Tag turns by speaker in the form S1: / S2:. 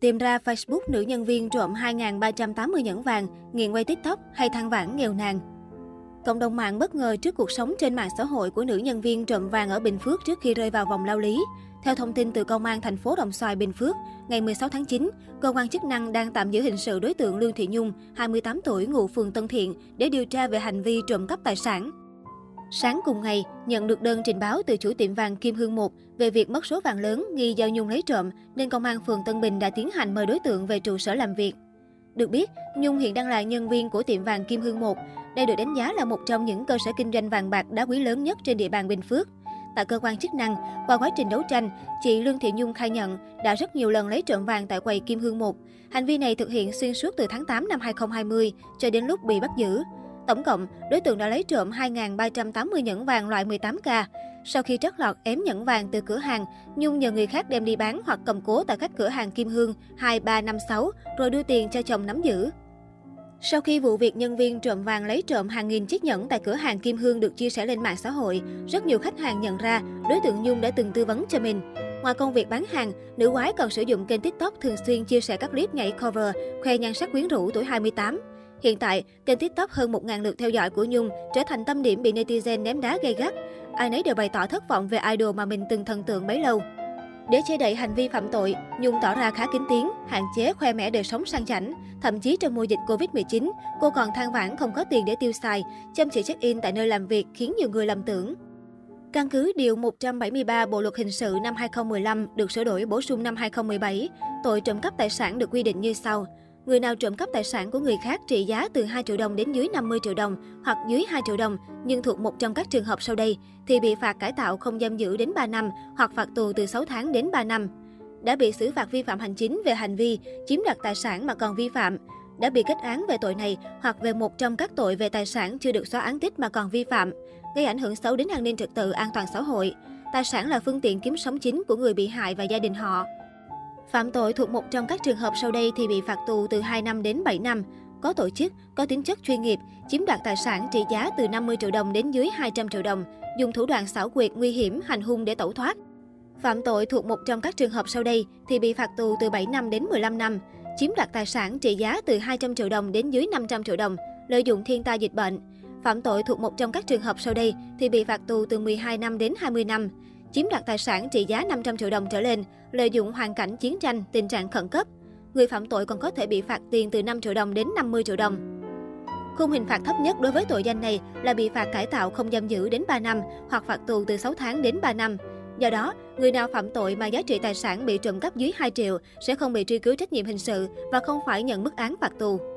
S1: Tìm ra Facebook nữ nhân viên trộm 2.380 nhẫn vàng, nghiện quay TikTok hay than vãn nghèo nàn. Cộng đồng mạng bất ngờ trước cuộc sống trên mạng xã hội của nữ nhân viên trộm vàng ở Bình Phước trước khi rơi vào vòng lao lý. Theo thông tin từ Công an thành phố Đồng Xoài, Bình Phước, ngày 16 tháng 9, cơ quan chức năng đang tạm giữ hình sự đối tượng Lương Thị Nhung, 28 tuổi, ngụ phường Tân Thiện, để điều tra về hành vi trộm cắp tài sản. Sáng cùng ngày, nhận được đơn trình báo từ chủ tiệm vàng Kim Hương 1 về việc mất số vàng lớn nghi do Nhung lấy trộm, nên công an phường Tân Bình đã tiến hành mời đối tượng về trụ sở làm việc. Được biết, Nhung hiện đang là nhân viên của tiệm vàng Kim Hương 1. Đây được đánh giá là một trong những cơ sở kinh doanh vàng bạc đá quý lớn nhất trên địa bàn Bình Phước. Tại cơ quan chức năng, qua quá trình đấu tranh, chị Lương Thị Nhung khai nhận đã rất nhiều lần lấy trộm vàng tại quầy Kim Hương 1. Hành vi này thực hiện xuyên suốt từ tháng 8 năm 2020 cho đến lúc bị bắt giữ. Tổng cộng, đối tượng đã lấy trộm 2.380 nhẫn vàng loại 18K. Sau khi trót lọt ém nhẫn vàng từ cửa hàng, Nhung nhờ người khác đem đi bán hoặc cầm cố tại các cửa hàng Kim Hương 2356 rồi đưa tiền cho chồng nắm giữ. Sau khi vụ việc nhân viên trộm vàng lấy trộm hàng nghìn chiếc nhẫn tại cửa hàng Kim Hương được chia sẻ lên mạng xã hội, rất nhiều khách hàng nhận ra đối tượng Nhung đã từng tư vấn cho mình. Ngoài công việc bán hàng, nữ quái còn sử dụng kênh TikTok thường xuyên chia sẻ các clip nhảy cover, khoe nhan sắc quyến rũ tuổi 28. Hiện tại, kênh TikTok hơn 1.000 lượt theo dõi của Nhung trở thành tâm điểm bị netizen ném đá gay gắt. Ai nấy đều bày tỏ thất vọng về idol mà mình từng thần tượng bấy lâu. Để che đậy hành vi phạm tội, Nhung tỏ ra khá kín tiếng, hạn chế khoe mẽ đời sống sang chảnh. Thậm chí trong mùa dịch Covid-19, cô còn than vãn không có tiền để tiêu xài, chăm chỉ check-in tại nơi làm việc khiến nhiều người lầm tưởng. Căn cứ Điều 173 Bộ Luật Hình sự năm 2015 được sửa đổi bổ sung năm 2017, tội trộm cắp tài sản được quy định như sau. Người nào trộm cắp tài sản của người khác trị giá từ 2 triệu đồng đến dưới 50 triệu đồng hoặc dưới 2 triệu đồng nhưng thuộc một trong các trường hợp sau đây thì bị phạt cải tạo không giam giữ đến 3 năm hoặc phạt tù từ 6 tháng đến 3 năm. Đã bị xử phạt vi phạm hành chính về hành vi chiếm đoạt tài sản mà còn vi phạm, đã bị kết án về tội này hoặc về một trong các tội về tài sản chưa được xóa án tích mà còn vi phạm, gây ảnh hưởng xấu đến an ninh trật tự an toàn xã hội. Tài sản là phương tiện kiếm sống chính của người bị hại và gia đình họ. Phạm tội thuộc một trong các trường hợp sau đây thì bị phạt tù từ 2 năm đến 7 năm. Có tổ chức, có tính chất chuyên nghiệp, chiếm đoạt tài sản trị giá từ 50 triệu đồng đến dưới 200 triệu đồng, dùng thủ đoạn xảo quyệt nguy hiểm, hành hung để tẩu thoát. Phạm tội thuộc một trong các trường hợp sau đây thì bị phạt tù từ 7 năm đến 15 năm, chiếm đoạt tài sản trị giá từ 200 triệu đồng đến dưới 500 triệu đồng, lợi dụng thiên tai dịch bệnh. Phạm tội thuộc một trong các trường hợp sau đây thì bị phạt tù từ 12 năm đến 20 năm, chiếm đoạt tài sản trị giá 500 triệu đồng trở lên, lợi dụng hoàn cảnh chiến tranh, tình trạng khẩn cấp. Người phạm tội còn có thể bị phạt tiền từ 5 triệu đồng đến 50 triệu đồng. Khung hình phạt thấp nhất đối với tội danh này là bị phạt cải tạo không giam giữ đến 3 năm hoặc phạt tù từ 6 tháng đến 3 năm. Do đó, người nào phạm tội mà giá trị tài sản bị trộm cắp dưới 2 triệu sẽ không bị truy cứu trách nhiệm hình sự và không phải nhận mức án phạt tù.